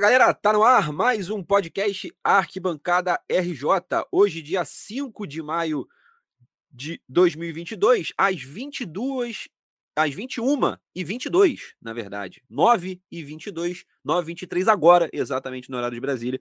Galera, tá no ar mais um podcast Arquibancada RJ. Hoje, dia 5 de maio de 2022, às 22, às 21 e 22, na verdade. 9 e 22, 9 e 23 agora, exatamente no horário de Brasília.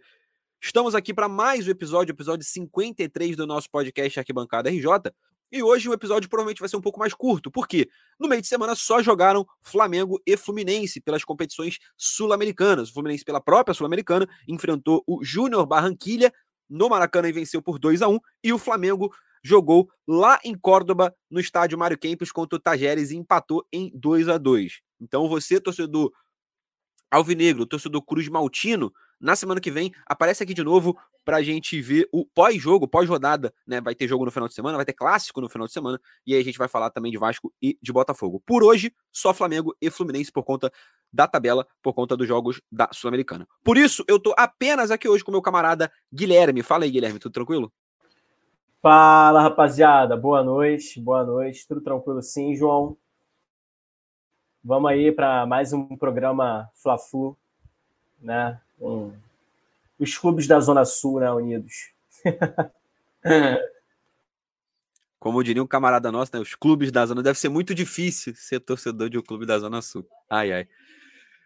Estamos aqui para mais um episódio, episódio 53 do nosso podcast Arquibancada RJ. E hoje o episódio provavelmente vai ser um pouco mais curto, porque no meio de semana só jogaram Flamengo e Fluminense pelas competições sul-americanas. O Fluminense, pela própria Sul-Americana, enfrentou o Júnior Barranquilha no Maracanã e venceu por 2 a 1 E o Flamengo jogou lá em Córdoba, no estádio Mário Kempes, contra o Tajeres e empatou em 2 a 2 Então você, torcedor Alvinegro, torcedor Cruz Maltino, na semana que vem aparece aqui de novo para a gente ver o pós-jogo, pós-rodada, né? Vai ter jogo no final de semana, vai ter clássico no final de semana, e aí a gente vai falar também de Vasco e de Botafogo. Por hoje, só Flamengo e Fluminense por conta da tabela, por conta dos jogos da Sul-Americana. Por isso, eu tô apenas aqui hoje com meu camarada Guilherme. Fala aí, Guilherme, tudo tranquilo? Fala, rapaziada. Boa noite, boa noite. Tudo tranquilo sim, João? Vamos aí para mais um programa Fla-Flu, né? Um... Os clubes da Zona Sul, né, unidos. Como diria um camarada nosso, né, os clubes da Zona deve ser muito difícil ser torcedor de um clube da Zona Sul. Ai, ai.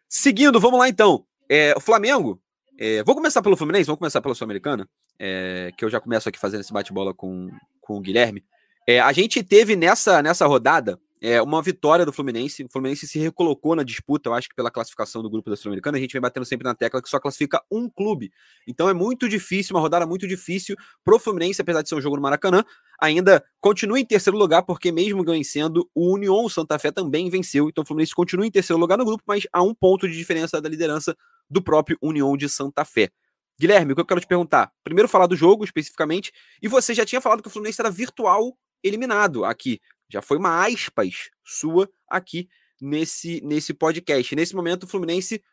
Seguindo, vamos lá então. É, o Flamengo. É, vou começar pelo Fluminense, vamos começar pela Sul-Americana, é, que eu já começo aqui fazendo esse bate-bola com, com o Guilherme. É, a gente teve nessa, nessa rodada é, uma vitória do Fluminense. O Fluminense se recolocou na disputa, eu acho que pela classificação do grupo da Sul-Americana. A gente vem batendo sempre na tecla que só classifica um clube. Então é muito difícil, uma rodada muito difícil pro Fluminense, apesar de ser um jogo no Maracanã. Ainda continua em terceiro lugar, porque mesmo vencendo, o União Santa Fé também venceu. Então o Fluminense continua em terceiro lugar no grupo, mas a um ponto de diferença da liderança do próprio União de Santa Fé. Guilherme, o que eu quero te perguntar? Primeiro, falar do jogo especificamente. E você já tinha falado que o Fluminense era virtual eliminado aqui já foi uma aspas sua aqui nesse, nesse podcast. Nesse momento, o Fluminense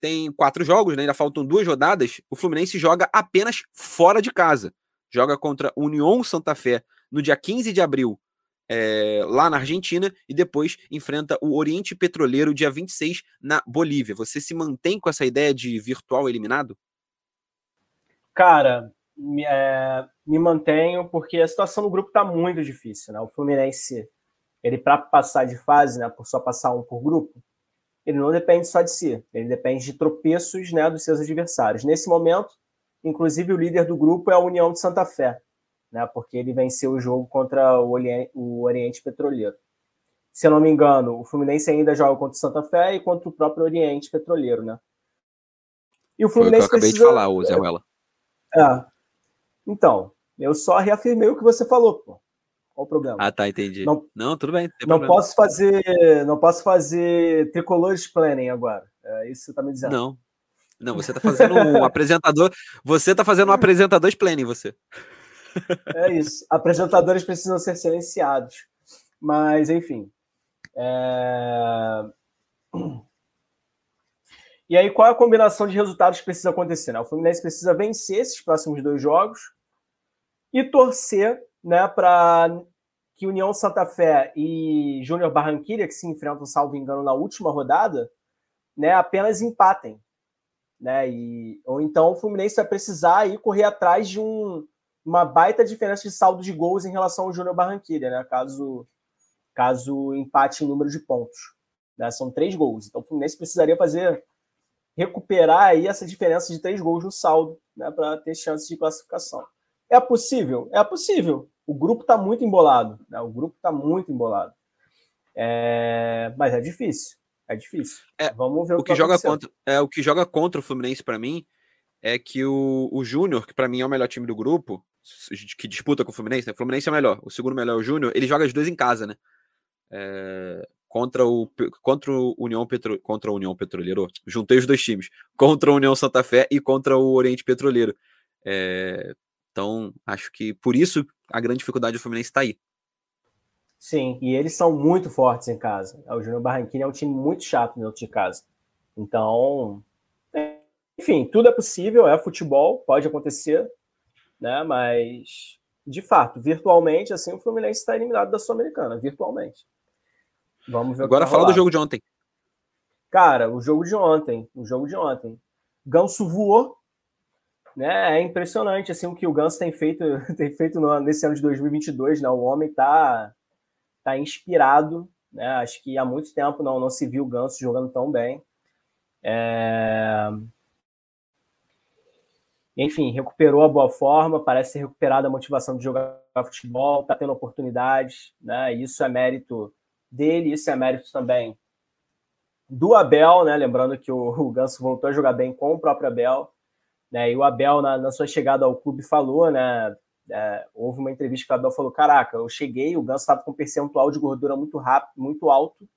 tem quatro jogos, né? ainda faltam duas rodadas. O Fluminense joga apenas fora de casa. Joga contra União Santa Fé no dia 15 de abril, é, lá na Argentina, e depois enfrenta o Oriente Petroleiro dia 26 na Bolívia. Você se mantém com essa ideia de virtual eliminado? Cara, é, me mantenho porque a situação do grupo está muito difícil. Né? O Fluminense, ele para passar de fase, né, por só passar um por grupo, ele não depende só de si, ele depende de tropeços né, dos seus adversários. Nesse momento, inclusive, o líder do grupo é a União de Santa Fé, né, porque ele venceu o jogo contra o Oriente, o Oriente Petroleiro. Se eu não me engano, o Fluminense ainda joga contra o Santa Fé e contra o próprio Oriente Petroleiro, né? E o Fluminense Foi o que eu acabei precisa... de falar, o Zé Ruela. É, então, eu só reafirmei o que você falou, pô. Qual o problema? Ah, tá, entendi. Não, não tudo bem. Não posso fazer, não posso fazer tricolores planning agora. É isso que você tá me dizendo. Não. Não, você tá fazendo um apresentador, você tá fazendo um apresentador planning, você. É isso. Apresentadores precisam ser silenciados. Mas, enfim. É... E aí, qual é a combinação de resultados que precisa acontecer? Né? O Fluminense precisa vencer esses próximos dois jogos e torcer né, para que União Santa Fé e Júnior Barranquilla, que se enfrentam, salvo engano, na última rodada, né, apenas empatem. Né? E, ou então o Fluminense vai precisar aí correr atrás de um, uma baita diferença de saldo de gols em relação ao Júnior Barranquilla, né? caso, caso empate em número de pontos. Né? São três gols. Então o Fluminense precisaria fazer recuperar aí essa diferença de três gols no saldo, né, para ter chance de classificação. É possível? É possível. O grupo está muito embolado. Né? O grupo está muito embolado. É... Mas é difícil. É difícil. É, Vamos ver o, o que, joga contra. É o que joga contra o Fluminense para mim é que o, o Júnior, que para mim é o melhor time do grupo, que disputa com o Fluminense, né? O Fluminense é o melhor. O segundo melhor é o Júnior. Ele joga os dois em casa, né? É, contra o contra o União Petro, contra a União Petroleiro. Juntei os dois times, contra a União Santa Fé e contra o Oriente Petroleiro. É, então, acho que por isso a grande dificuldade do Fluminense está aí. Sim, e eles são muito fortes em casa. O Júnior Barranquilla é um time muito chato dentro de casa. Então, enfim, tudo é possível, é futebol, pode acontecer, né? Mas, de fato, virtualmente, assim, o Fluminense está eliminado da Sul-Americana, virtualmente. Vamos ver Agora fala do jogo de ontem. Cara, o jogo de ontem, o jogo de ontem. Ganso voou, né? É impressionante assim o que o Ganso tem feito, tem feito no, nesse ano de 2022, né? O homem tá tá inspirado, né? Acho que há muito tempo não não se viu o Ganso jogando tão bem. É... Enfim, recuperou a boa forma, parece ter recuperado a motivação de jogar futebol, está tendo oportunidades, né? Isso é mérito dele, isso é mérito também do Abel, né? Lembrando que o, o Ganso voltou a jogar bem com o próprio Abel, né? E o Abel, na, na sua chegada ao clube, falou, né? É, houve uma entrevista que o Abel falou: Caraca, eu cheguei, o Ganso estava com um percentual de gordura muito rápido, muito alto,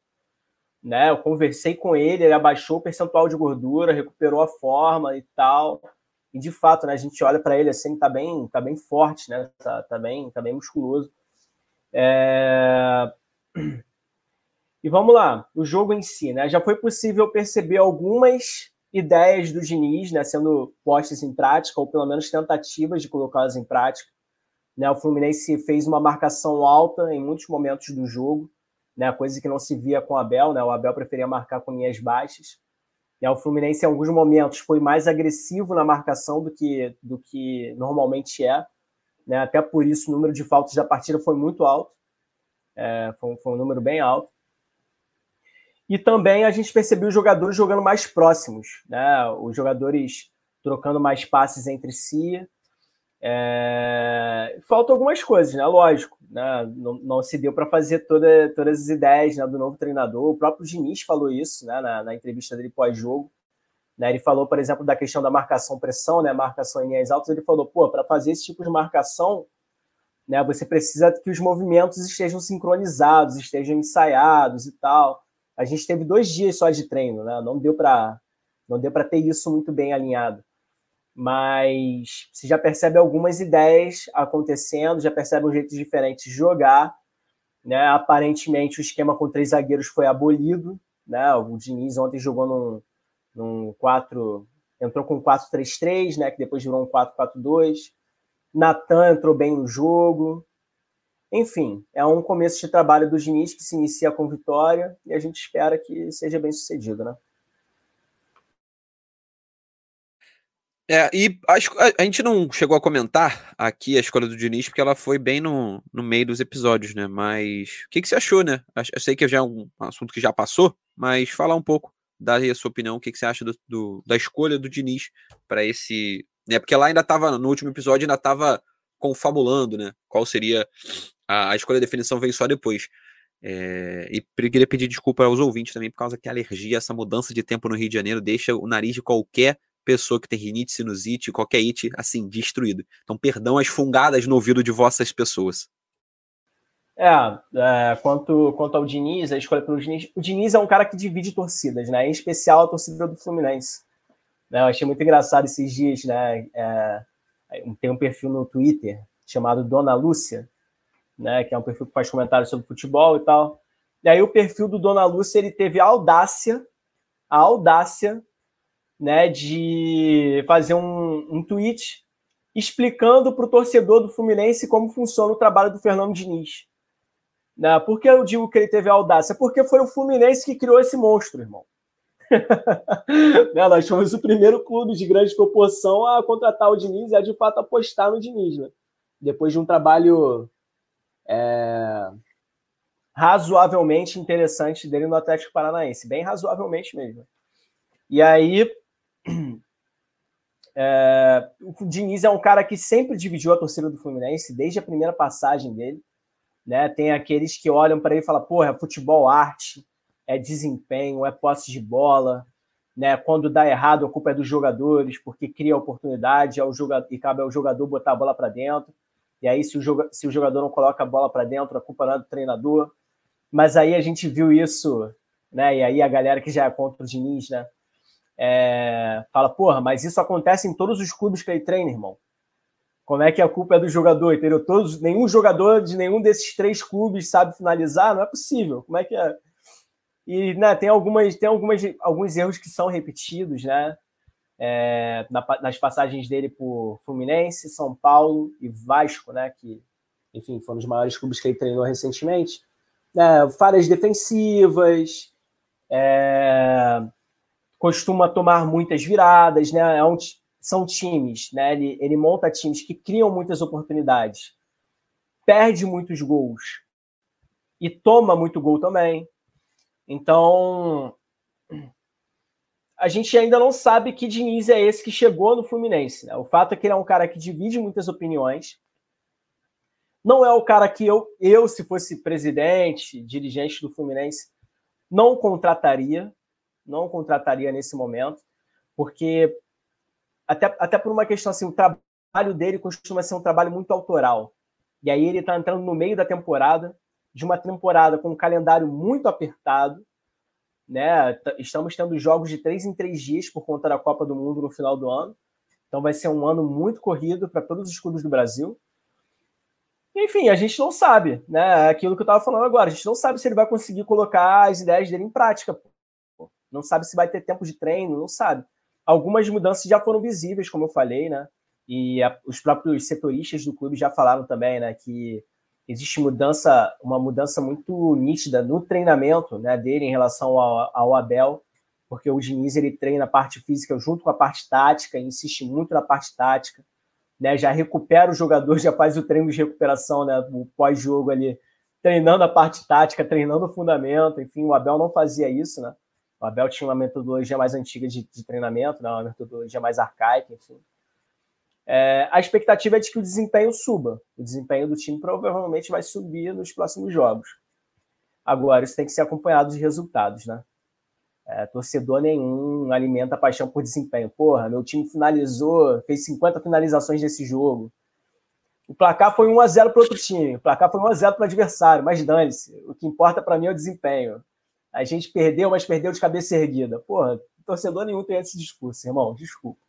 né? Eu conversei com ele, ele abaixou o percentual de gordura, recuperou a forma e tal. E de fato, né, a gente olha para ele assim, tá bem, tá bem forte, né? Tá, tá bem, tá bem musculoso. É... E vamos lá, o jogo em si, né? Já foi possível perceber algumas ideias do Diniz, né, sendo postas em prática, ou pelo menos tentativas de colocá-las em prática. Né, o Fluminense fez uma marcação alta em muitos momentos do jogo, né, coisa que não se via com o Abel, né, o Abel preferia marcar com linhas baixas. Né? O Fluminense, em alguns momentos, foi mais agressivo na marcação do que, do que normalmente é. Né? Até por isso, o número de faltas da partida foi muito alto. É, foi, foi um número bem alto. E também a gente percebeu os jogadores jogando mais próximos, né? os jogadores trocando mais passes entre si. É... Faltam algumas coisas, né? Lógico, né? Não, não se deu para fazer toda, todas as ideias né, do novo treinador. O próprio Diniz falou isso né, na, na entrevista dele pós-jogo. Né? Ele falou, por exemplo, da questão da marcação-pressão, né? marcação em linhas altas. Ele falou, pô, para fazer esse tipo de marcação, né, você precisa que os movimentos estejam sincronizados, estejam ensaiados e tal. A gente teve dois dias só de treino, né? não deu para não deu para ter isso muito bem alinhado mas você já percebe algumas ideias acontecendo, já percebe um jeito diferente de jogar. Né? Aparentemente, o esquema com três zagueiros foi abolido. Né? O Diniz ontem jogou num, num 4. Entrou com 4-3-3, né? que depois virou um 4-4-2. Natan entrou bem no jogo. Enfim, é um começo de trabalho do Diniz que se inicia com vitória e a gente espera que seja bem sucedido. Né? É, e a, a, gente não chegou a comentar aqui a escolha do Diniz, porque ela foi bem no, no meio dos episódios, né? Mas o que, que você achou, né? Eu sei que já é um assunto que já passou, mas falar um pouco, dar aí a sua opinião, o que, que você acha do, do da escolha do Diniz para esse. Né? Porque lá ainda estava, no último episódio, ainda estava confabulando, né? Qual seria a, a escolha da definição, veio só depois. É, e queria pedir desculpa aos ouvintes também, por causa que a alergia, essa mudança de tempo no Rio de Janeiro deixa o nariz de qualquer pessoa que tem rinite, sinusite, qualquer it, assim, destruído. Então, perdão as fungadas no ouvido de vossas pessoas. É, é, quanto, quanto ao Diniz, a escolha pelo Diniz, o Diniz é um cara que divide torcidas, né? Em especial a torcida do Fluminense. Né? Eu achei muito engraçado esses dias, né? É, tem um perfil no Twitter chamado Dona Lúcia, né? Que é um perfil que faz comentários sobre futebol e tal. E aí o perfil do Dona Lúcia, ele teve a audácia, a audácia né, de fazer um, um tweet explicando para o torcedor do Fluminense como funciona o trabalho do Fernando Diniz. Né? Por que eu digo que ele teve a audácia? Porque foi o Fluminense que criou esse monstro, irmão. né? Nós fomos o primeiro clube de grande proporção a contratar o Diniz e a de fato apostar no Diniz. Né? Depois de um trabalho é, razoavelmente interessante dele no Atlético Paranaense, bem razoavelmente mesmo. E aí é, o Diniz é um cara que sempre dividiu a torcida do Fluminense, desde a primeira passagem dele. Né? Tem aqueles que olham para ele e falam: porra, é futebol arte, é desempenho, é posse de bola. Né? Quando dá errado, a culpa é dos jogadores, porque cria oportunidade é o jogador, e cabe ao jogador botar a bola para dentro. E aí, se o, joga, se o jogador não coloca a bola para dentro, a culpa não é do treinador. Mas aí a gente viu isso, né? E aí a galera que já é contra o Diniz, né? é, fala, porra, mas isso acontece em todos os clubes que ele treina, irmão. Como é que a culpa é do jogador, entendeu? Todos, nenhum jogador de nenhum desses três clubes sabe finalizar, não é possível. Como é que é? E né, tem algumas, tem algumas, alguns erros que são repetidos, né? É, na, nas passagens dele por Fluminense, São Paulo e Vasco, né? Que, enfim, foram os maiores clubes que ele treinou recentemente. É, falhas defensivas, é, costuma tomar muitas viradas, né? É um, são times, né? Ele, ele monta times que criam muitas oportunidades, perde muitos gols e toma muito gol também. Então, a gente ainda não sabe que Diniz é esse que chegou no Fluminense. Né? O fato é que ele é um cara que divide muitas opiniões. Não é o cara que eu, eu se fosse presidente, dirigente do Fluminense, não contrataria. Não contrataria nesse momento, porque até, até por uma questão assim, o trabalho dele costuma ser um trabalho muito autoral. E aí ele está entrando no meio da temporada, de uma temporada com um calendário muito apertado, né? Estamos tendo jogos de três em três dias por conta da Copa do Mundo no final do ano. Então vai ser um ano muito corrido para todos os clubes do Brasil. Enfim, a gente não sabe, né? Aquilo que eu estava falando agora. A gente não sabe se ele vai conseguir colocar as ideias dele em prática. Não sabe se vai ter tempo de treino, não sabe. Algumas mudanças já foram visíveis, como eu falei, né? E a, os próprios setoristas do clube já falaram também, né? Que existe mudança, uma mudança muito nítida no treinamento né, dele em relação ao, ao Abel, porque o Diniz ele treina a parte física junto com a parte tática, insiste muito na parte tática, né, já recupera o jogador, já faz o treino de recuperação, né, o pós-jogo ali, treinando a parte tática, treinando o fundamento, enfim, o Abel não fazia isso, né? O Abel tinha uma metodologia mais antiga de, de treinamento, né, uma metodologia mais arcaica, enfim. É, a expectativa é de que o desempenho suba. O desempenho do time provavelmente vai subir nos próximos jogos. Agora, isso tem que ser acompanhado de resultados, né? É, torcedor nenhum alimenta paixão por desempenho. Porra, meu time finalizou, fez 50 finalizações nesse jogo. O placar foi 1x0 para outro time, o placar foi 1x0 para o adversário, mas dane-se. O que importa para mim é o desempenho. A gente perdeu, mas perdeu de cabeça erguida. Porra, torcedor nenhum tem esse discurso, irmão, desculpa.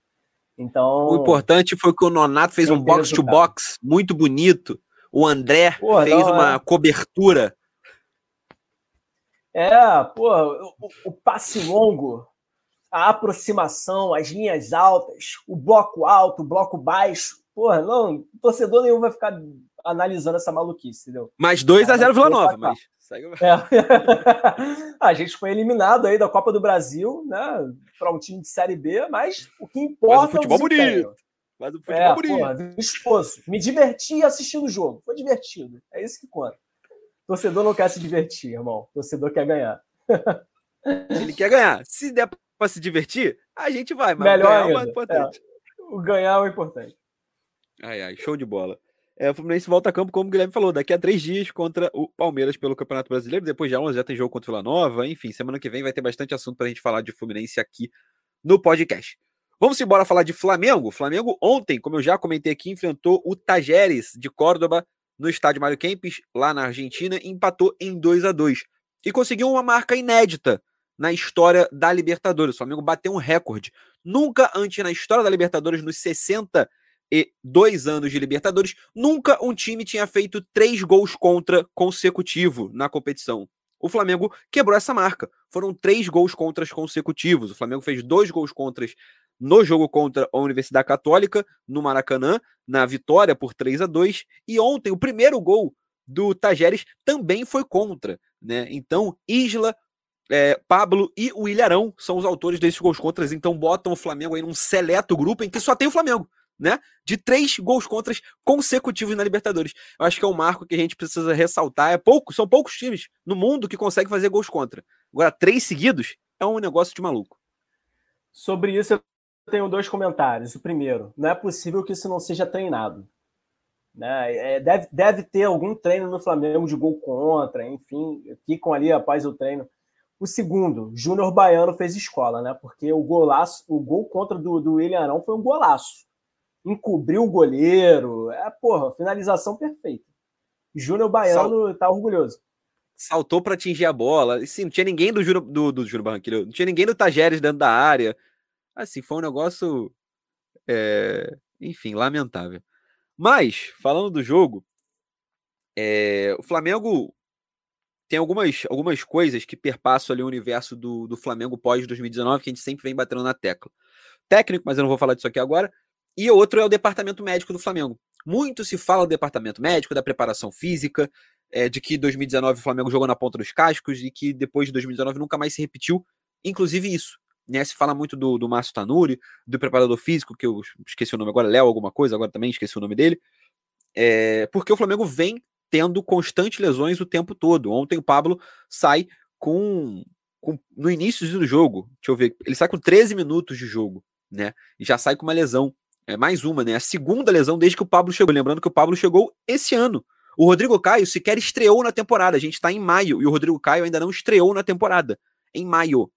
Então. O importante foi que o Nonato fez um box-to-box muito bonito. O André Porra, fez não, uma é... cobertura. É, pô, o, o, passe longo, a aproximação, as linhas altas, o bloco alto, o bloco baixo. Porra, não, torcedor nenhum vai ficar analisando essa maluquice, entendeu? Mais 2 a 0 Vila Nova, mas é. a gente foi eliminado aí da Copa do Brasil, né? Para um time de Série B, mas o que importa mas o futebol é o bonito. Mas o futebol é, bonito. Porra. Me diverti assistindo o jogo. Foi divertido. É isso que conta. Torcedor não quer se divertir, irmão. Torcedor quer ganhar. Ele quer ganhar. Se der para se divertir, a gente vai. Mas Melhor ganhar é o importante. É. O ganhar é o importante. Ai, ai, show de bola. É, o Fluminense volta a campo, como o Guilherme falou, daqui a três dias contra o Palmeiras pelo Campeonato Brasileiro. Depois de 11 já tem jogo contra o Vila Nova. Enfim, semana que vem vai ter bastante assunto para a gente falar de Fluminense aqui no podcast. Vamos embora falar de Flamengo. Flamengo ontem, como eu já comentei aqui, enfrentou o Tajeres de Córdoba no estádio Mário Kempes, lá na Argentina, e empatou em 2 a 2 e conseguiu uma marca inédita na história da Libertadores. O Flamengo bateu um recorde. Nunca antes na história da Libertadores, nos 60 e dois anos de Libertadores, nunca um time tinha feito três gols contra consecutivo na competição. O Flamengo quebrou essa marca. Foram três gols contras consecutivos. O Flamengo fez dois gols contras no jogo contra a Universidade Católica, no Maracanã, na vitória por 3 a 2 E ontem, o primeiro gol do Tajeres também foi contra. Né? Então, Isla, é, Pablo e o Ilharão são os autores desses gols contras. Então, botam o Flamengo aí num seleto grupo em que só tem o Flamengo né? De três gols contras consecutivos na Libertadores. Eu acho que é um marco que a gente precisa ressaltar. É pouco, são poucos times no mundo que conseguem fazer gols contra. Agora, três seguidos é um negócio de maluco. Sobre isso, eu tenho dois comentários. O primeiro, não é possível que isso não seja treinado. Né? É, deve, deve ter algum treino no Flamengo de gol contra, enfim, ficam ali após o treino. O segundo, Júnior Baiano fez escola, né? Porque o golaço, o gol contra do, do William Arão foi um golaço encobriu o goleiro. É, porra, finalização perfeita. Júnior Baiano Sal... tá orgulhoso. Saltou para atingir a bola. E sim, não tinha ninguém do Júnior do, do Júnior Barranquilla, não tinha ninguém do Tajeres dentro da área. Assim, foi um negócio. É... Enfim, lamentável. Mas, falando do jogo, é... o Flamengo tem algumas, algumas coisas que perpassam ali o universo do, do Flamengo pós-2019 que a gente sempre vem batendo na tecla. Técnico, mas eu não vou falar disso aqui agora. E outro é o departamento médico do Flamengo. Muito se fala do departamento médico, da preparação física, é, de que 2019 o Flamengo jogou na ponta dos cascos e que depois de 2019 nunca mais se repetiu, inclusive isso. né? Se fala muito do, do Márcio Tanuri, do preparador físico, que eu esqueci o nome agora, Léo alguma coisa, agora também esqueci o nome dele. É, porque o Flamengo vem tendo constantes lesões o tempo todo. Ontem o Pablo sai com, com, no início do jogo, deixa eu ver, ele sai com 13 minutos de jogo, né? E já sai com uma lesão. É mais uma, né? A segunda lesão desde que o Pablo chegou. Lembrando que o Pablo chegou esse ano. O Rodrigo Caio sequer estreou na temporada. A gente está em maio e o Rodrigo Caio ainda não estreou na temporada. Em maio.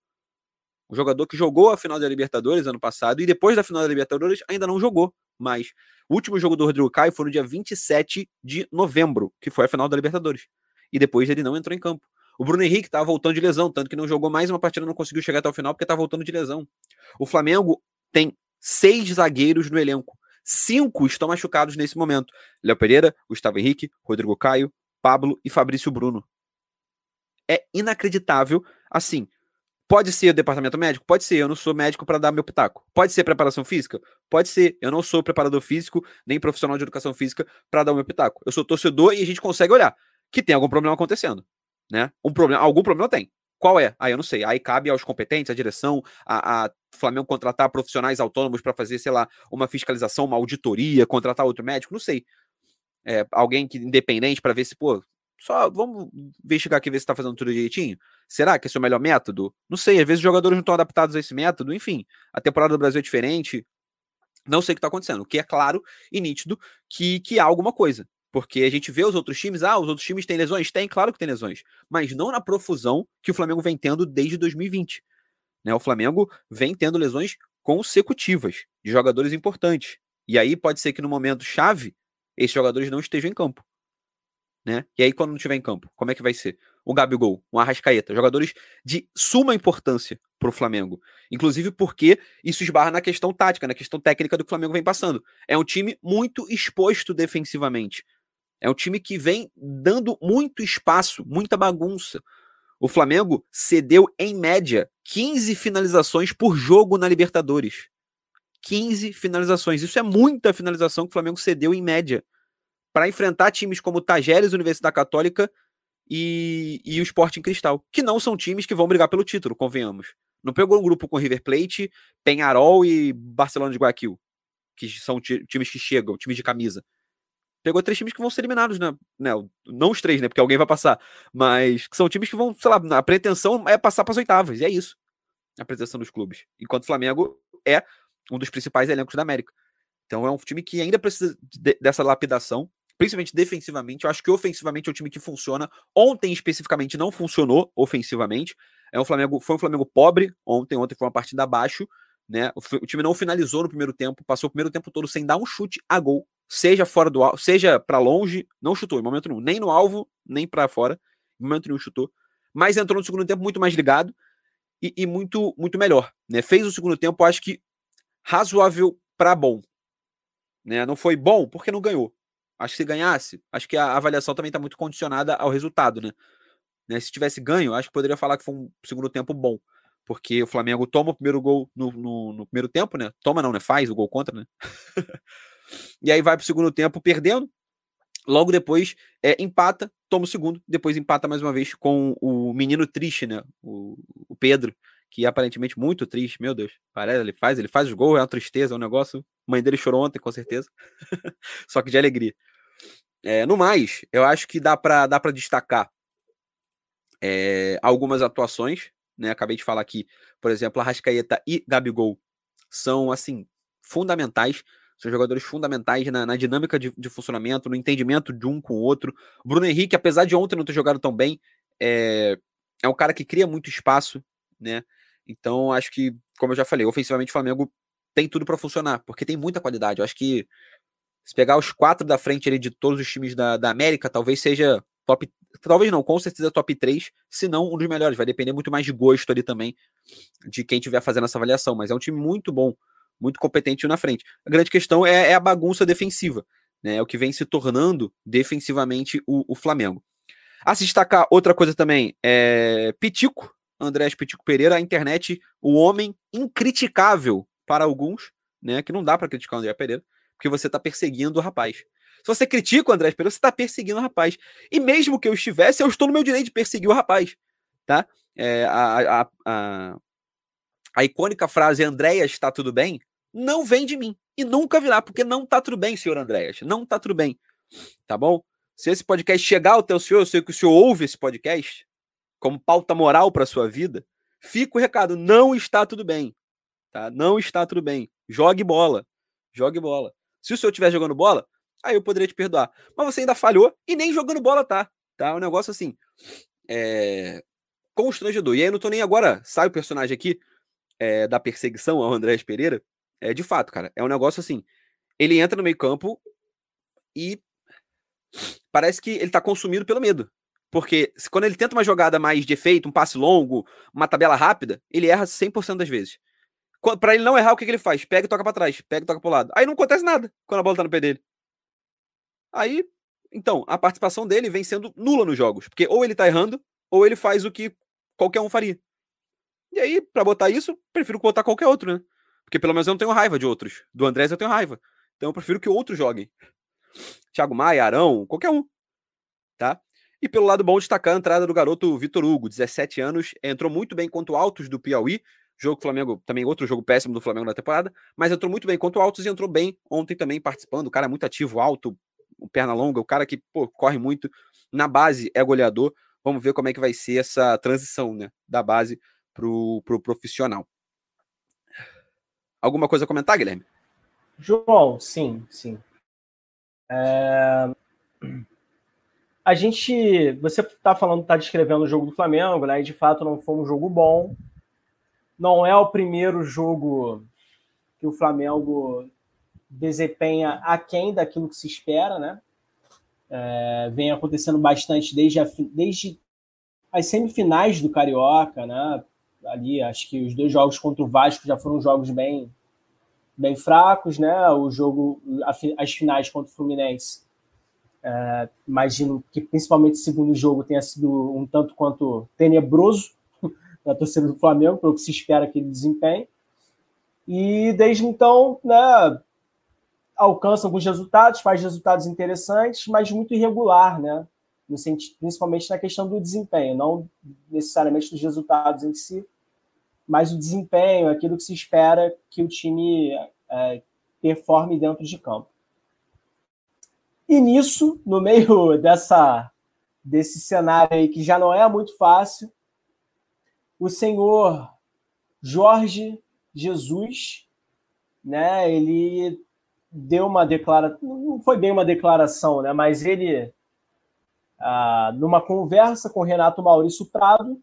O jogador que jogou a final da Libertadores ano passado e depois da final da Libertadores ainda não jogou mais. O último jogo do Rodrigo Caio foi no dia 27 de novembro, que foi a final da Libertadores. E depois ele não entrou em campo. O Bruno Henrique estava voltando de lesão, tanto que não jogou mais uma partida, não conseguiu chegar até o final porque estava voltando de lesão. O Flamengo tem seis zagueiros no elenco. Cinco estão machucados nesse momento: Léo Pereira, Gustavo Henrique, Rodrigo Caio, Pablo e Fabrício Bruno. É inacreditável. Assim, pode ser o departamento médico? Pode ser. Eu não sou médico para dar meu pitaco. Pode ser preparação física? Pode ser. Eu não sou preparador físico, nem profissional de educação física para dar o meu pitaco. Eu sou torcedor e a gente consegue olhar que tem algum problema acontecendo. Né? Um problema, algum problema tem. Qual é? Aí eu não sei. Aí cabe aos competentes, à direção, a, a Flamengo contratar profissionais autônomos para fazer, sei lá, uma fiscalização, uma auditoria, contratar outro médico, não sei. É, alguém que independente para ver se, pô, só vamos investigar aqui ver se está fazendo tudo direitinho. Será que esse é o melhor método? Não sei, às vezes os jogadores não estão adaptados a esse método, enfim. A temporada do Brasil é diferente. Não sei o que está acontecendo. O que é claro e nítido que, que há alguma coisa. Porque a gente vê os outros times, ah, os outros times têm lesões? Tem, claro que tem lesões. Mas não na profusão que o Flamengo vem tendo desde 2020. Né? O Flamengo vem tendo lesões consecutivas de jogadores importantes. E aí pode ser que no momento chave, esses jogadores não estejam em campo. Né? E aí, quando não estiver em campo, como é que vai ser? O Gabigol, o Arrascaeta, jogadores de suma importância para o Flamengo. Inclusive porque isso esbarra na questão tática, na questão técnica do que o Flamengo vem passando. É um time muito exposto defensivamente. É um time que vem dando muito espaço, muita bagunça. O Flamengo cedeu, em média, 15 finalizações por jogo na Libertadores. 15 finalizações. Isso é muita finalização que o Flamengo cedeu, em média, para enfrentar times como Tajeres, Universidade Católica e, e o Sporting Cristal, que não são times que vão brigar pelo título, convenhamos. Não pegou um grupo com River Plate, Penharol e Barcelona de Guayaquil, que são times que chegam, times de camisa pegou três times que vão ser eliminados, né? né? Não os três, né? Porque alguém vai passar. Mas que são times que vão, sei lá, a pretensão é passar para as oitavas. E é isso. A pretensão dos clubes. Enquanto o Flamengo é um dos principais elencos da América. Então é um time que ainda precisa de, dessa lapidação, principalmente defensivamente. Eu acho que ofensivamente é um time que funciona. Ontem, especificamente, não funcionou ofensivamente. É um Flamengo, foi um Flamengo pobre ontem. Ontem foi uma partida abaixo. Né? O, o time não finalizou no primeiro tempo, passou o primeiro tempo todo sem dar um chute a gol seja fora do alvo, seja para longe, não chutou em momento nenhum, nem no alvo, nem para fora, em momento nenhum chutou, mas entrou no segundo tempo muito mais ligado e, e muito muito melhor, né? Fez o segundo tempo, acho que razoável para bom, né? Não foi bom porque não ganhou. Acho que se ganhasse, acho que a avaliação também está muito condicionada ao resultado, né? né? Se tivesse ganho, acho que poderia falar que foi um segundo tempo bom porque o Flamengo toma o primeiro gol no, no, no, primeiro tempo, né? Toma não, né? Faz o gol contra, né? e aí vai para o segundo tempo perdendo. Logo depois é, empata, toma o segundo, depois empata mais uma vez com o menino triste, né? O, o Pedro, que é aparentemente muito triste, meu Deus. Parece, ele faz, ele faz os gols, é uma tristeza, é um negócio. A mãe dele chorou ontem, com certeza. Só que de alegria. É, no mais, eu acho que dá para dá destacar é, algumas atuações, né? Acabei de falar aqui, por exemplo, a Rascaeta e Gabigol são assim fundamentais são jogadores fundamentais na, na dinâmica de, de, funcionamento, no entendimento de um com o outro. Bruno Henrique, apesar de ontem não ter jogado tão bem, é, é um cara que cria muito espaço, né? Então, acho que, como eu já falei, ofensivamente o Flamengo tem tudo para funcionar, porque tem muita qualidade. Eu acho que se pegar os quatro da frente ali de todos os times da, da América, talvez seja top. Talvez não, com certeza top 3, se não um dos melhores. Vai depender muito mais de gosto ali também de quem estiver fazendo essa avaliação. Mas é um time muito bom muito competente na frente. A grande questão é, é a bagunça defensiva, né? É o que vem se tornando defensivamente o, o Flamengo. A se destacar outra coisa também é Pitico, Andrés Pitico Pereira, a internet, o homem incriticável para alguns, né? Que não dá para criticar o André Pereira, porque você está perseguindo o rapaz. Se você critica o André Pereira, você está perseguindo o rapaz. E mesmo que eu estivesse, eu estou no meu direito de perseguir o rapaz, tá? É, a, a, a, a icônica frase Andréas está tudo bem, não vem de mim. E nunca virá, porque não tá tudo bem, senhor Andréas. Não tá tudo bem. Tá bom? Se esse podcast chegar ao teu senhor, eu sei que o senhor ouve esse podcast como pauta moral para sua vida, fica o recado, não está tudo bem. Tá? Não está tudo bem. Jogue bola. Jogue bola. Se o senhor estiver jogando bola, aí eu poderia te perdoar. Mas você ainda falhou e nem jogando bola tá. Tá? Um negócio assim. É... Constrangedor. E aí eu não tô nem agora. Sai o personagem aqui é, da perseguição ao Andrés Pereira. É de fato, cara. É um negócio assim. Ele entra no meio-campo e parece que ele tá consumido pelo medo. Porque quando ele tenta uma jogada mais de efeito, um passe longo, uma tabela rápida, ele erra 100% das vezes. Para ele não errar, o que, que ele faz? Pega e toca para trás, pega e toca pro lado. Aí não acontece nada quando a bola tá no pé dele. Aí, então, a participação dele vem sendo nula nos jogos. Porque ou ele tá errando, ou ele faz o que qualquer um faria. E aí, para botar isso, prefiro botar qualquer outro, né? Porque pelo menos eu não tenho raiva de outros. Do Andrés eu tenho raiva. Então eu prefiro que outros joguem. Thiago Maia, Arão, qualquer um. Tá? E pelo lado bom, destacar a entrada do garoto Vitor Hugo, 17 anos, entrou muito bem contra o Altos do Piauí. Jogo Flamengo, também outro jogo péssimo do Flamengo na temporada, mas entrou muito bem contra o Altos e entrou bem ontem também participando. O cara é muito ativo, alto, perna longa, o cara que pô, corre muito. Na base é goleador. Vamos ver como é que vai ser essa transição né, da base pro, pro profissional. Alguma coisa a comentar, Guilherme? João, sim, sim. É... A gente, você está falando, está descrevendo o jogo do Flamengo, né? E de fato não foi um jogo bom. Não é o primeiro jogo que o Flamengo desempenha aquém daquilo que se espera, né? É, vem acontecendo bastante desde, a, desde as semifinais do Carioca, né? Ali, acho que os dois jogos contra o Vasco já foram jogos bem, bem fracos, né? O jogo, as finais contra o Fluminense é, imagino que principalmente o segundo jogo tenha sido um tanto quanto tenebroso para a torcida do Flamengo, pelo que se espera que ele desempenhe. E desde então, né, alcança alguns resultados, faz resultados interessantes, mas muito irregular, né? No sentido, principalmente na questão do desempenho, não necessariamente dos resultados em si, mas o desempenho, aquilo que se espera que o time é, performe dentro de campo. E nisso, no meio dessa desse cenário aí que já não é muito fácil, o senhor Jorge Jesus, né, ele deu uma declaração, não foi bem uma declaração, né, mas ele, ah, numa conversa com Renato Maurício Prado,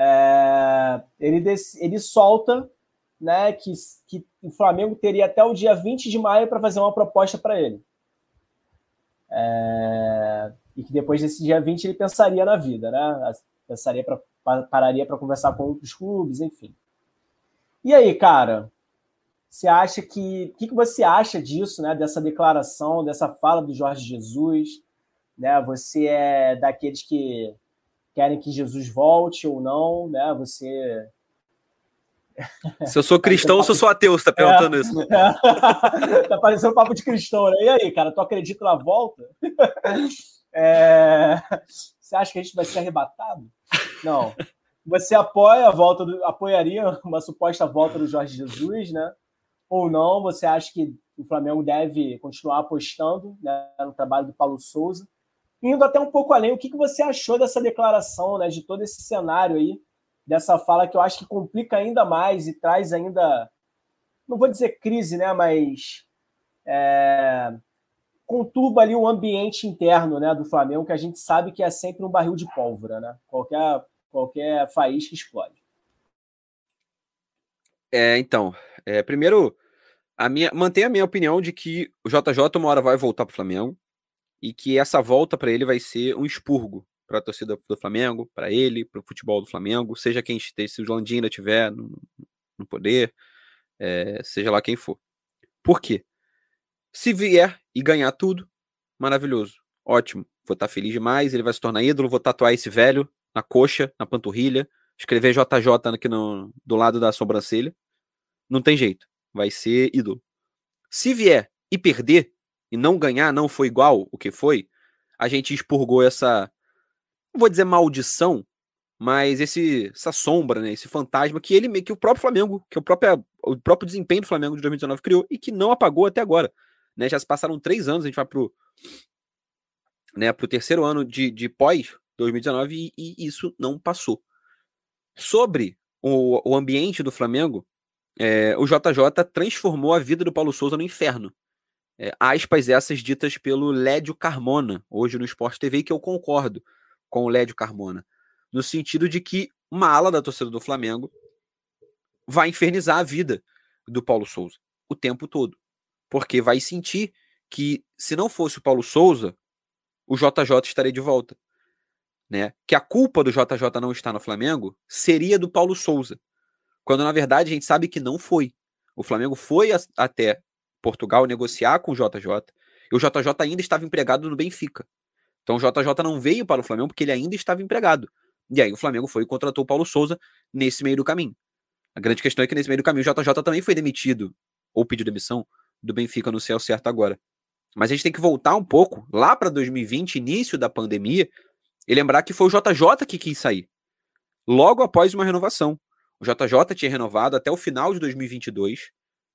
é, ele, ele solta né, que, que o Flamengo teria até o dia 20 de maio para fazer uma proposta para ele. É, e que depois desse dia 20 ele pensaria na vida, né? Pensaria pra, pararia para conversar com outros clubes, enfim. E aí, cara, você acha que. O que, que você acha disso, né? Dessa declaração, dessa fala do Jorge Jesus? Né? Você é daqueles que querem que Jesus volte ou não, né? Você se eu sou cristão ou se eu sou ateu, você tá perguntando é, isso. É. tá parecendo um papo de cristão, né? E aí, cara, tu acredita na volta? É... Você acha que a gente vai ser arrebatado? Não. Você apoia a volta do... apoiaria uma suposta volta do Jorge Jesus, né? Ou não? Você acha que o Flamengo deve continuar apostando né, no trabalho do Paulo Souza? Indo até um pouco além, o que, que você achou dessa declaração, né? De todo esse cenário aí dessa fala que eu acho que complica ainda mais e traz ainda, não vou dizer crise, né, mas é, conturba ali o ambiente interno né, do Flamengo, que a gente sabe que é sempre um barril de pólvora, né? Qualquer, qualquer faísca explode. É, então, é, primeiro, a minha, mantenho a minha opinião de que o JJ uma hora vai voltar para o Flamengo e que essa volta para ele vai ser um expurgo para a torcida do Flamengo, para ele, para o futebol do Flamengo, seja quem esteja, se o Landim ainda tiver no, no poder, é, seja lá quem for. Por quê? Se vier e ganhar tudo, maravilhoso, ótimo, vou estar tá feliz demais, ele vai se tornar ídolo, vou tatuar esse velho na coxa, na panturrilha, escrever JJ aqui no, do lado da sobrancelha, não tem jeito, vai ser ídolo. Se vier e perder, e não ganhar, não foi igual o que foi, a gente expurgou essa não vou dizer maldição, mas esse, essa sombra, né, esse fantasma que ele que o próprio Flamengo, que o próprio, o próprio desempenho do Flamengo de 2019 criou e que não apagou até agora. Né? Já se passaram três anos, a gente vai pro, né, pro terceiro ano de, de pós 2019 e, e isso não passou. Sobre o, o ambiente do Flamengo, é, o JJ transformou a vida do Paulo Souza no inferno. É, aspas essas ditas pelo Lédio Carmona, hoje no Esporte TV, que eu concordo com o Lédio Carmona no sentido de que uma ala da torcida do Flamengo vai infernizar a vida do Paulo Souza o tempo todo. Porque vai sentir que se não fosse o Paulo Souza, o JJ estaria de volta. Né? Que a culpa do JJ não estar no Flamengo seria do Paulo Souza. Quando na verdade a gente sabe que não foi. O Flamengo foi até Portugal negociar com o JJ e o JJ ainda estava empregado no Benfica. Então o JJ não veio para o Flamengo porque ele ainda estava empregado. E aí o Flamengo foi e contratou o Paulo Souza nesse meio do caminho. A grande questão é que nesse meio do caminho o JJ também foi demitido, ou pediu demissão, do Benfica no céu certo agora. Mas a gente tem que voltar um pouco, lá para 2020, início da pandemia, e lembrar que foi o JJ que quis sair. Logo após uma renovação. O JJ tinha renovado até o final de 2022,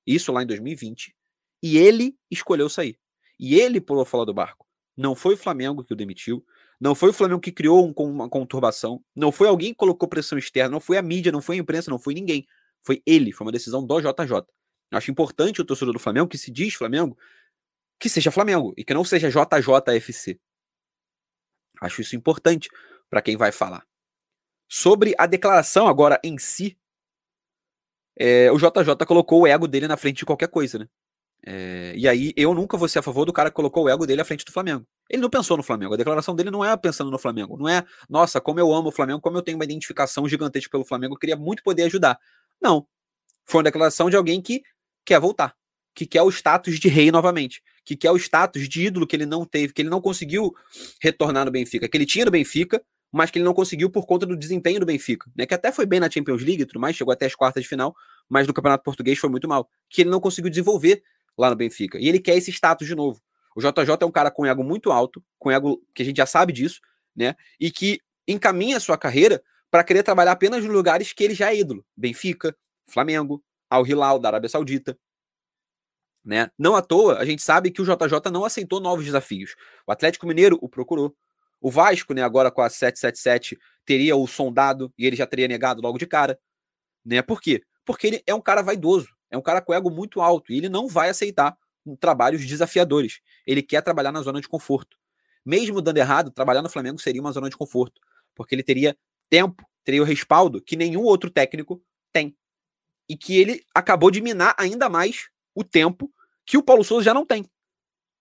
isso lá em 2020, e ele escolheu sair. E ele pulou fora do barco. Não foi o Flamengo que o demitiu, não foi o Flamengo que criou um, uma conturbação. Não foi alguém que colocou pressão externa. Não foi a mídia, não foi a imprensa, não foi ninguém. Foi ele. Foi uma decisão do JJ. Acho importante o torcedor do Flamengo, que se diz Flamengo, que seja Flamengo e que não seja JJFC. Acho isso importante para quem vai falar. Sobre a declaração agora em si, é, o JJ colocou o ego dele na frente de qualquer coisa, né? É, e aí eu nunca vou ser a favor do cara que colocou o ego dele à frente do Flamengo. Ele não pensou no Flamengo. A declaração dele não é pensando no Flamengo. Não é, nossa, como eu amo o Flamengo, como eu tenho uma identificação gigantesca pelo Flamengo, eu queria muito poder ajudar. Não. Foi uma declaração de alguém que quer voltar, que quer o status de rei novamente, que quer o status de ídolo que ele não teve, que ele não conseguiu retornar no Benfica, que ele tinha no Benfica, mas que ele não conseguiu por conta do desempenho do Benfica, né? Que até foi bem na Champions League e tudo mais, chegou até as quartas de final, mas no Campeonato Português foi muito mal, que ele não conseguiu desenvolver lá no Benfica. E ele quer esse status de novo. O JJ é um cara com ego muito alto, com ego que a gente já sabe disso, né? E que encaminha a sua carreira para querer trabalhar apenas nos lugares que ele já é ídolo. Benfica, Flamengo, Al Hilal da Arábia Saudita. Né? Não à toa, a gente sabe que o JJ não aceitou novos desafios. O Atlético Mineiro o procurou. O Vasco, né, agora com a 777, teria o sondado e ele já teria negado logo de cara. Né? Por quê? Porque ele é um cara vaidoso. É um cara com ego muito alto e ele não vai aceitar trabalhos desafiadores. Ele quer trabalhar na zona de conforto. Mesmo dando errado, trabalhar no Flamengo seria uma zona de conforto, porque ele teria tempo, teria o respaldo que nenhum outro técnico tem. E que ele acabou de minar ainda mais o tempo que o Paulo Souza já não tem.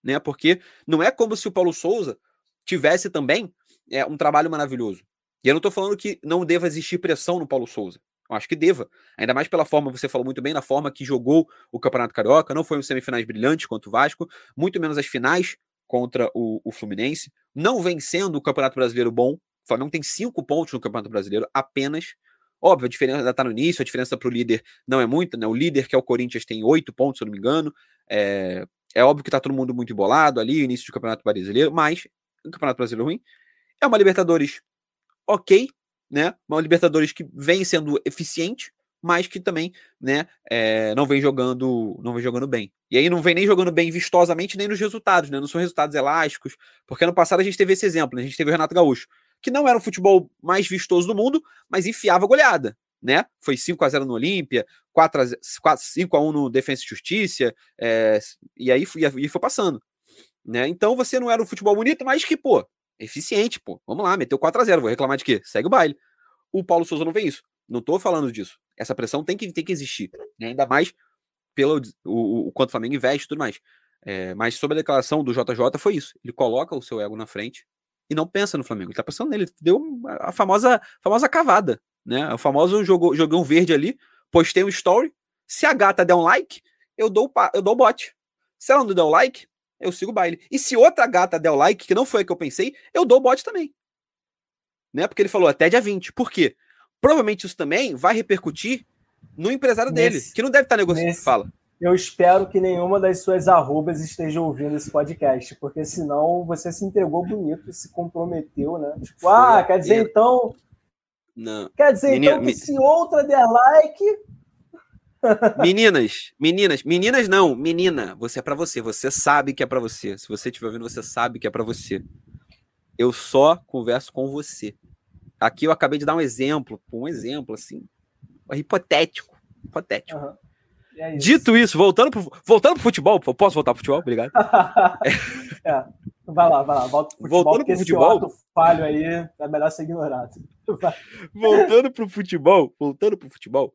Né? Porque não é como se o Paulo Souza tivesse também é, um trabalho maravilhoso. E eu não estou falando que não deva existir pressão no Paulo Souza. Acho que deva. Ainda mais pela forma, você falou muito bem, na forma que jogou o Campeonato Carioca. Não foi um semifinais brilhantes contra o Vasco, muito menos as finais contra o, o Fluminense. Não vencendo o Campeonato Brasileiro bom. O Flamengo tem cinco pontos no Campeonato Brasileiro apenas. Óbvio, a diferença ainda está no início, a diferença para o líder não é muita, né? O líder, que é o Corinthians, tem oito pontos, se eu não me engano. É, é óbvio que está todo mundo muito embolado ali, início do Campeonato Brasileiro, mas o Campeonato Brasileiro ruim. É uma Libertadores ok, né? Uma Libertadores que vem sendo eficiente, mas que também, né, é, não vem jogando, não vem jogando bem. E aí não vem nem jogando bem vistosamente nem nos resultados, né? Não são resultados elásticos, porque ano passado a gente teve esse exemplo, né? A gente teve o Renato Gaúcho, que não era o futebol mais vistoso do mundo, mas enfiava goleada, né? Foi 5 a 0 no Olímpia, 4 a 4, 5 a 1 no Defensa e Justiça, é, e aí foi, e foi passando, né? Então você não era um futebol bonito, mas que, pô, eficiente, pô. Vamos lá, meteu 4 a 0 vou reclamar de quê? Segue o baile. O Paulo Souza não vê isso. Não tô falando disso. Essa pressão tem que, tem que existir. Né? Ainda mais pelo o, o, quanto o Flamengo investe e tudo mais. É, mas sobre a declaração do JJ foi isso. Ele coloca o seu ego na frente e não pensa no Flamengo. Ele tá pensando nele. Deu a famosa, famosa cavada. Né? O famoso jogou, jogão verde ali. Postei um story. Se a gata der um like, eu dou, eu dou o bot. Se ela não der o like, eu sigo o baile. E se outra gata der o like, que não foi a que eu pensei, eu dou o bot também. Né? Porque ele falou até dia 20. Por quê? Provavelmente isso também vai repercutir no empresário nesse, dele, que não deve estar negociando. Nesse, fala. Eu espero que nenhuma das suas arrobas esteja ouvindo esse podcast, porque senão você se entregou bonito, se comprometeu, né? Tipo, ah, quer dizer então Não. Quer dizer, Menina, então, que se outra der like. Meninas, meninas, meninas não, menina, você é para você, você sabe que é para você. Se você estiver ouvindo, você sabe que é para você. Eu só converso com você. Aqui eu acabei de dar um exemplo, um exemplo assim, hipotético, hipotético. Uhum. É. Dito isso, voltando pro, voltando pro futebol, posso voltar pro futebol? Obrigado. é. Vai lá, vai lá, volta pro futebol. Voltando pro futebol. falho aí é melhor ser ignorado. voltando pro futebol, voltando pro futebol.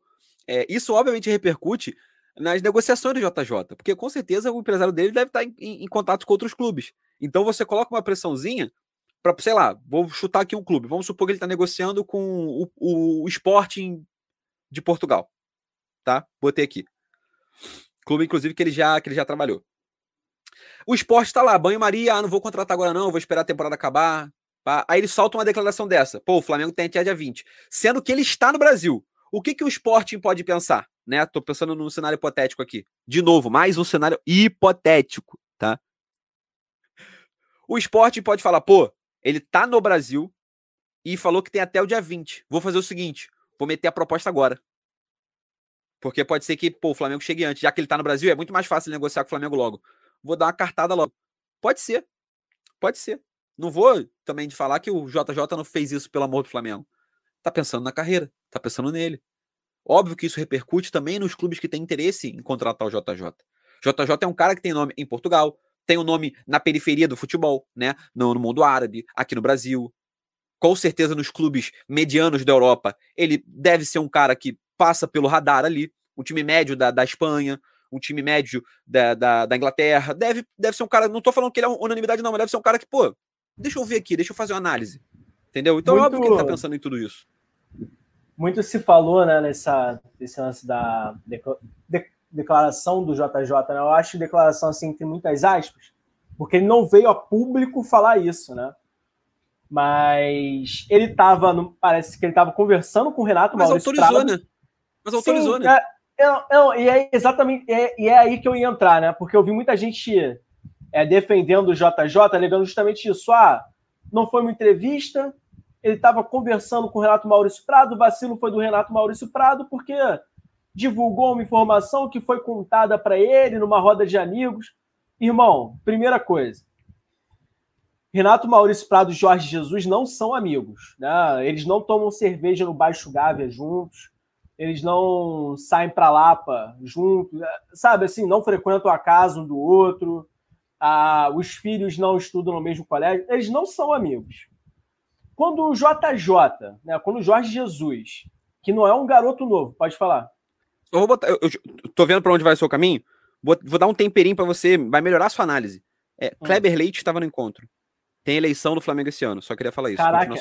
É, isso obviamente repercute nas negociações do JJ, porque com certeza o empresário dele deve estar em, em, em contato com outros clubes. Então você coloca uma pressãozinha para, sei lá, vou chutar aqui um clube. Vamos supor que ele está negociando com o, o, o Sporting de Portugal, tá? Botei aqui. Clube, inclusive, que ele já, que ele já trabalhou. O esporte está lá, banho-maria, ah, não vou contratar agora não, vou esperar a temporada acabar. Aí ele solta uma declaração dessa. Pô, o Flamengo tem até dia 20. Sendo que ele está no Brasil. O que, que o Sporting pode pensar? Né? Tô pensando num cenário hipotético aqui. De novo, mais um cenário hipotético, tá? O Sporting pode falar, pô, ele tá no Brasil e falou que tem até o dia 20. Vou fazer o seguinte, vou meter a proposta agora. Porque pode ser que pô, o Flamengo chegue antes. Já que ele tá no Brasil, é muito mais fácil negociar com o Flamengo logo. Vou dar uma cartada logo. Pode ser. Pode ser. Não vou também de falar que o JJ não fez isso pelo amor do Flamengo. Tá pensando na carreira, tá pensando nele. Óbvio que isso repercute também nos clubes que têm interesse em contratar o JJ. JJ é um cara que tem nome em Portugal, tem um nome na periferia do futebol, né? No, no mundo árabe, aqui no Brasil. Com certeza nos clubes medianos da Europa, ele deve ser um cara que passa pelo radar ali, um time médio da, da Espanha, um time médio da, da, da, Inglaterra. Deve, deve ser um cara, não tô falando que ele é unanimidade, não, mas deve ser um cara que, pô, deixa eu ver aqui, deixa eu fazer uma análise. Entendeu? Então Muito... é óbvio que ele tá pensando em tudo isso. Muito se falou, né, nessa, nesse lance da de, de, declaração do JJ, né? Eu acho declaração assim, tem muitas aspas, porque ele não veio a público falar isso, né? Mas ele estava, parece que ele estava conversando com o Renato Mas Maurício autorizou, né? Mas autorizou, Sim, né? É, é, e é exatamente é, e é aí que eu ia entrar, né? Porque eu vi muita gente é, defendendo o JJ, alegando justamente isso. Ah, não foi uma entrevista, ele estava conversando com o Renato Maurício Prado, o vacilo foi do Renato Maurício Prado, porque divulgou uma informação que foi contada para ele numa roda de amigos. Irmão, primeira coisa, Renato Maurício Prado e Jorge Jesus não são amigos, né? Eles não tomam cerveja no Baixo Gávea juntos, eles não saem para Lapa juntos, sabe assim, não frequentam a casa um do outro, ah, os filhos não estudam no mesmo colégio, eles não são amigos. Quando o JJ, né, quando o Jorge Jesus, que não é um garoto novo, pode falar. Eu vou botar, eu, eu tô vendo para onde vai o seu caminho, vou, vou dar um temperinho para você, vai melhorar a sua análise. É, hum. Kleber hum. Leite estava no encontro. Tem eleição do Flamengo esse ano, só queria falar isso. Caraca,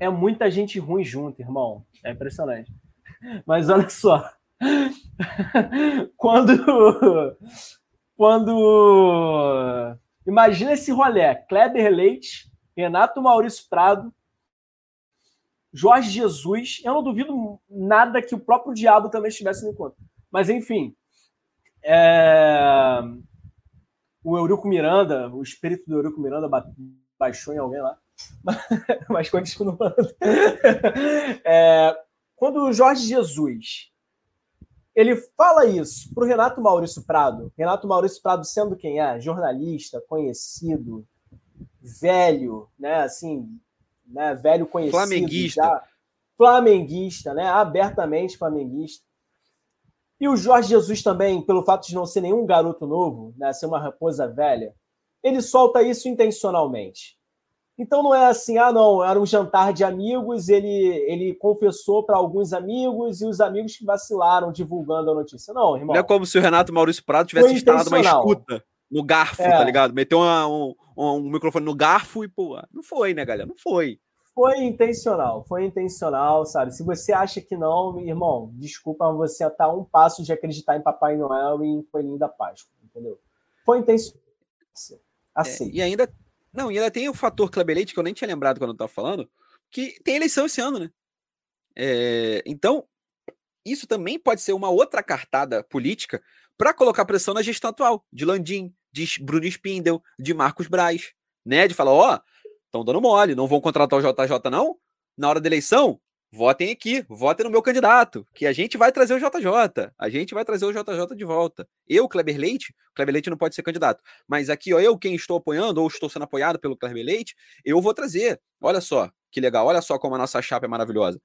é, é muita gente ruim junto, irmão. É impressionante. Mas olha só. quando. Quando. Imagina esse rolê: Kleber Leite, Renato Maurício Prado, Jorge Jesus. Eu não duvido nada que o próprio diabo também estivesse no encontro. Mas, enfim. É o Eurico Miranda, o espírito do Eurico Miranda baixou em alguém lá. Mas continuando. É, quando o Jorge Jesus ele fala isso para o Renato Maurício Prado, Renato Maurício Prado sendo quem é, jornalista, conhecido, velho, né, assim, né, velho conhecido, flamenguista, já, flamenguista, né, abertamente flamenguista. E o Jorge Jesus também, pelo fato de não ser nenhum garoto novo, né, ser uma raposa velha, ele solta isso intencionalmente. Então não é assim, ah, não, era um jantar de amigos, ele, ele confessou para alguns amigos e os amigos que vacilaram divulgando a notícia. Não, irmão. Não é como se o Renato Maurício Prado tivesse instalado uma escuta no garfo, é. tá ligado? Meteu uma, um, um, microfone no garfo e, pô, não foi, né, galera? Não foi. Foi intencional, foi intencional, sabe? Se você acha que não, irmão, desculpa, você está um passo de acreditar em Papai Noel e em Coelhinho da Páscoa, entendeu? Foi intencional. Assim. É, e ainda não, e ainda tem o fator Kleber que eu nem tinha lembrado quando eu estava falando, que tem eleição esse ano, né? É, então, isso também pode ser uma outra cartada política para colocar pressão na gestão atual, de Landim, de Bruno Spindel, de Marcos Braz, né? De falar, ó, oh, estão dando mole, não vão contratar o JJ, não? Na hora da eleição, votem aqui, votem no meu candidato, que a gente vai trazer o JJ, a gente vai trazer o JJ de volta. Eu, Kleber Leite, Kleber Leite não pode ser candidato, mas aqui, ó, eu, quem estou apoiando ou estou sendo apoiado pelo Kleber Leite, eu vou trazer. Olha só, que legal, olha só como a nossa chapa é maravilhosa.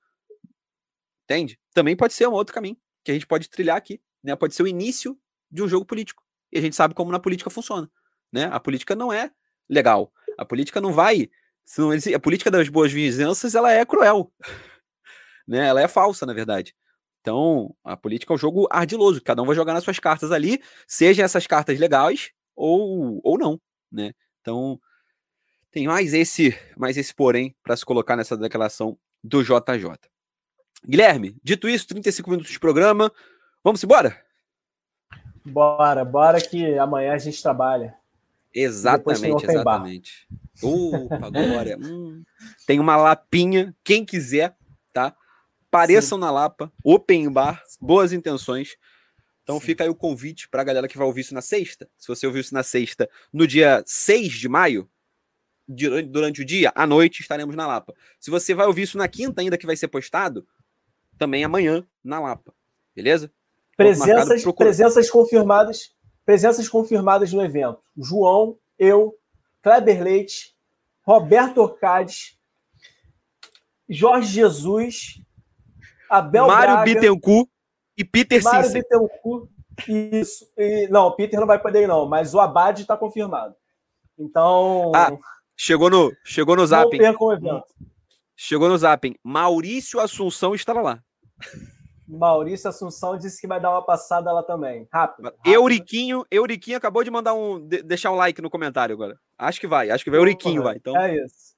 Entende? Também pode ser um outro caminho que a gente pode trilhar aqui, né? Pode ser o início de um jogo político. E a gente sabe como na política funciona, né? A política não é legal. A política não vai, a política das boas vizinhanças, ela é cruel. Né? Ela é falsa, na verdade. Então, a política é um jogo ardiloso, cada um vai jogar nas suas cartas ali, sejam essas cartas legais ou, ou não, né? Então, tem mais esse, mais esse porém para se colocar nessa declaração do JJ. Guilherme, dito isso, 35 minutos de programa. Vamos embora? Bora, bora que amanhã a gente trabalha. Exatamente, exatamente. Opa, glória. hum. Tem uma lapinha, quem quiser? Pareçam Sim. na Lapa, open bar, boas intenções. Então Sim. fica aí o convite para a galera que vai ouvir isso na sexta. Se você ouviu isso na sexta, no dia 6 de maio, durante o dia, à noite, estaremos na Lapa. Se você vai ouvir isso na quinta, ainda que vai ser postado, também amanhã na Lapa. Beleza? Presenças, presenças confirmadas, presenças confirmadas no evento. João, eu, Kleber Leite, Roberto Orcades, Jorge Jesus, Abel Mário Braga, Bittencourt e Peter Mário Cícero. Bittencourt, isso. E, não, Peter não vai poder ir, não, mas o Abad está confirmado. Então. Ah, chegou no, chegou no zap. Chegou no Zapping. Maurício Assunção estava lá. Maurício Assunção disse que vai dar uma passada lá também. Rápido. rápido. Euriquinho, Euriquinho acabou de mandar um. De, deixar um like no comentário agora. Acho que vai, acho que vai. Euriquinho vai. Então... É isso.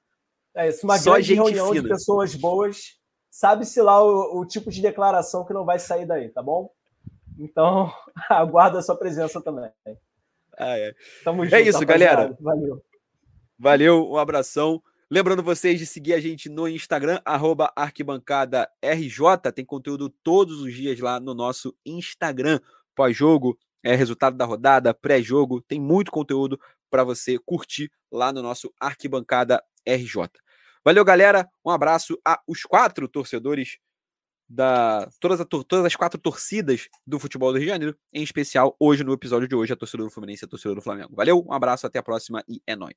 É isso. Uma Só grande reunião fina. de pessoas boas. Sabe-se lá o, o tipo de declaração que não vai sair daí, tá bom? Então, aguarda a sua presença também. Ah, é. Tamo é junto, é isso, galera. Valeu. Valeu, um abração. Lembrando vocês de seguir a gente no Instagram, arquibancada RJ. Tem conteúdo todos os dias lá no nosso Instagram. Pós-jogo, é, resultado da rodada, pré-jogo. Tem muito conteúdo para você curtir lá no nosso Arquibancada RJ. Valeu, galera. Um abraço aos quatro torcedores da todas, a, todas as quatro torcidas do futebol do Rio de Janeiro, em especial hoje no episódio de hoje a torcida do Fluminense e a torcida do Flamengo. Valeu, um abraço, até a próxima e é nóis.